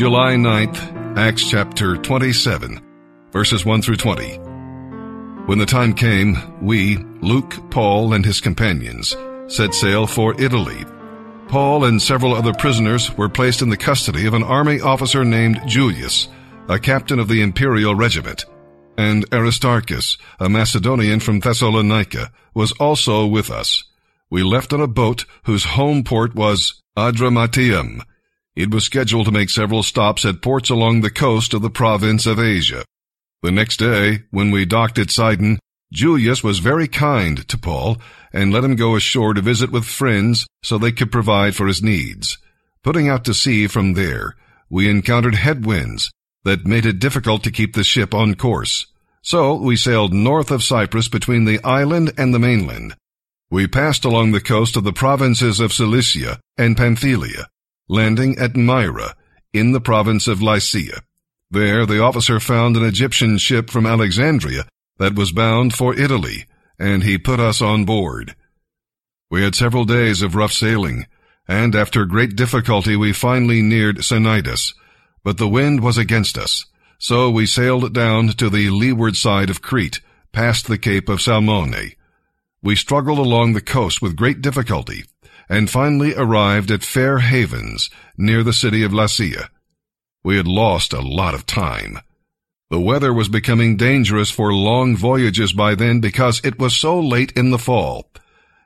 July 9th, Acts chapter 27, verses 1 through 20. When the time came, we, Luke, Paul, and his companions, set sail for Italy. Paul and several other prisoners were placed in the custody of an army officer named Julius, a captain of the imperial regiment, and Aristarchus, a Macedonian from Thessalonica, was also with us. We left on a boat whose home port was Adramyttium. It was scheduled to make several stops at ports along the coast of the province of Asia. The next day, when we docked at Sidon, Julius was very kind to Paul and let him go ashore to visit with friends so they could provide for his needs. Putting out to sea from there, we encountered headwinds that made it difficult to keep the ship on course. So we sailed north of Cyprus between the island and the mainland. We passed along the coast of the provinces of Cilicia and Pamphylia, landing at Myra in the province of Lycia. There the officer found an Egyptian ship from Alexandria that was bound for Italy, and he put us on board. We had several days of rough sailing, and after great difficulty we finally neared Cnidus, but the wind was against us, so we sailed down to the leeward side of Crete, past the Cape of Salmone. We struggled along the coast with great difficulty, and finally arrived at Fair Havens, near the city of Lasea. We had lost a lot of time. The weather was becoming dangerous for long voyages by then because it was so late in the fall,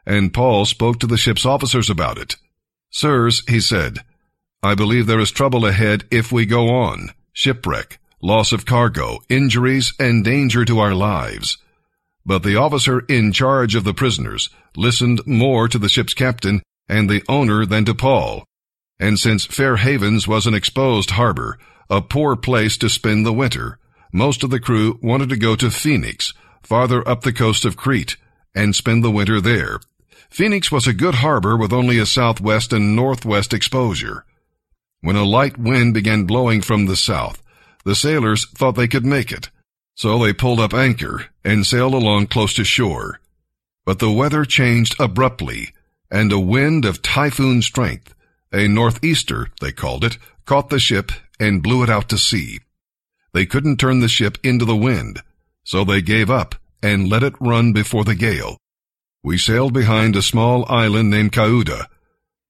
and Paul spoke to the ship's officers about it. Sirs, he said, I believe there is trouble ahead if we go on. Shipwreck, loss of cargo, injuries, and danger to our lives. But the officer in charge of the prisoners listened more to the ship's captain and the owner than to Paul. And since Fair Havens was an exposed harbor, a poor place to spend the winter, most of the crew wanted to go to Phoenix, farther up the coast of Crete, and spend the winter there. Phoenix was a good harbor with only a southwest and northwest exposure. When a light wind began blowing from the south, the sailors thought they could make it, so they pulled up anchor and sailed along close to shore. But the weather changed abruptly, and a wind of typhoon strength, a northeaster, they called it, caught the ship and blew it out to sea. They couldn't turn the ship into the wind, so they gave up and let it run before the gale. We sailed behind a small island named Cauda,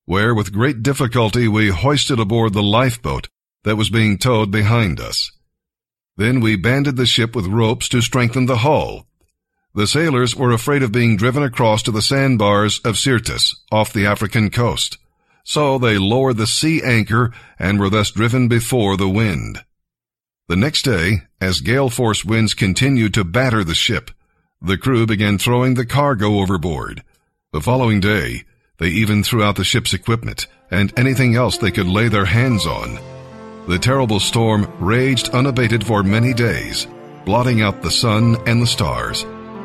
where with great difficulty we hoisted aboard the lifeboat that was being towed behind us. Then we banded the ship with ropes to strengthen the hull. The sailors were afraid of being driven across to the sandbars of Syrtis off the African coast, so they lowered the sea anchor and were thus driven before the wind. The next day, as gale force winds continued to batter the ship, the crew began throwing the cargo overboard. The following day, they even threw out the ship's equipment and anything else they could lay their hands on. The terrible storm raged unabated for many days, blotting out the sun and the stars,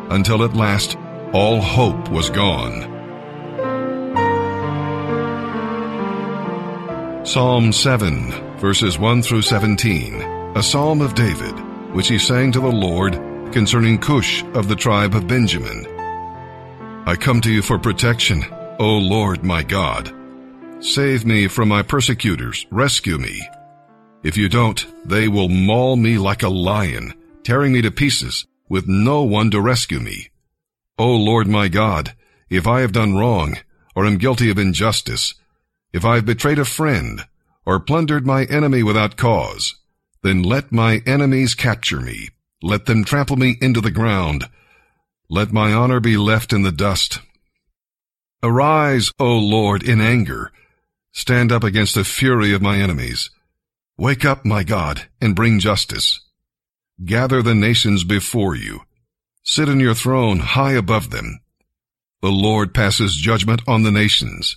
until at last all hope was gone. Psalm 7, verses 1 through 17, a psalm of David, which he sang to the Lord concerning Cush of the tribe of Benjamin. I come to you for protection O Lord my God. Save me from my persecutors, rescue me. If you don't, they will maul me like a lion, tearing me to pieces, with no one to rescue me. O Lord my God, if I have done wrong, or am guilty of injustice, if I have betrayed a friend, or plundered my enemy without cause, then let my enemies capture me. Let them trample me into the ground. Let my honor be left in the dust. Arise, O Lord, in anger. Stand up against the fury of my enemies. Wake up, my God, and bring justice. Gather the nations before you. Sit on your throne high above them. The Lord passes judgment on the nations.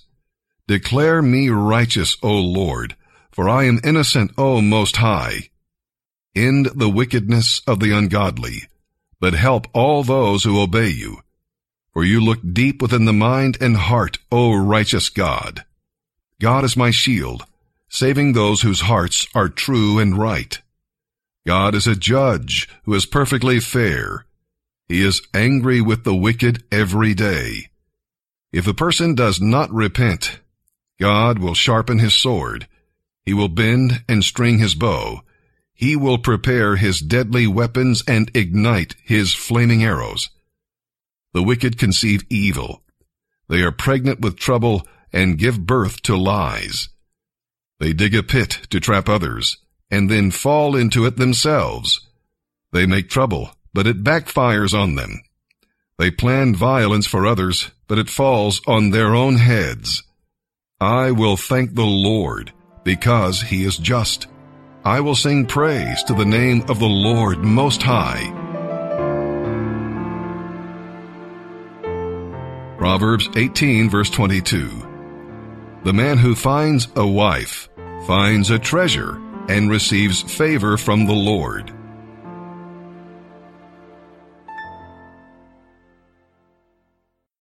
Declare me righteous, O Lord, for I am innocent, O Most High. End the wickedness of the ungodly, but help all those who obey you. For you look deep within the mind and heart, O righteous God. God is my shield, saving those whose hearts are true and right. God is a judge who is perfectly fair. He is angry with the wicked every day. If a person does not repent, God will sharpen his sword. He will bend and string his bow. He will prepare his deadly weapons and ignite his flaming arrows. The wicked conceive evil. They are pregnant with trouble and give birth to lies. They dig a pit to trap others and then fall into it themselves. They make trouble, but it backfires on them. They plan violence for others, but it falls on their own heads. I will thank the Lord because he is just. I will sing praise to the name of the Lord Most High. Proverbs 18 verse 22. The man who finds a wife finds a treasure and receives favor from the Lord.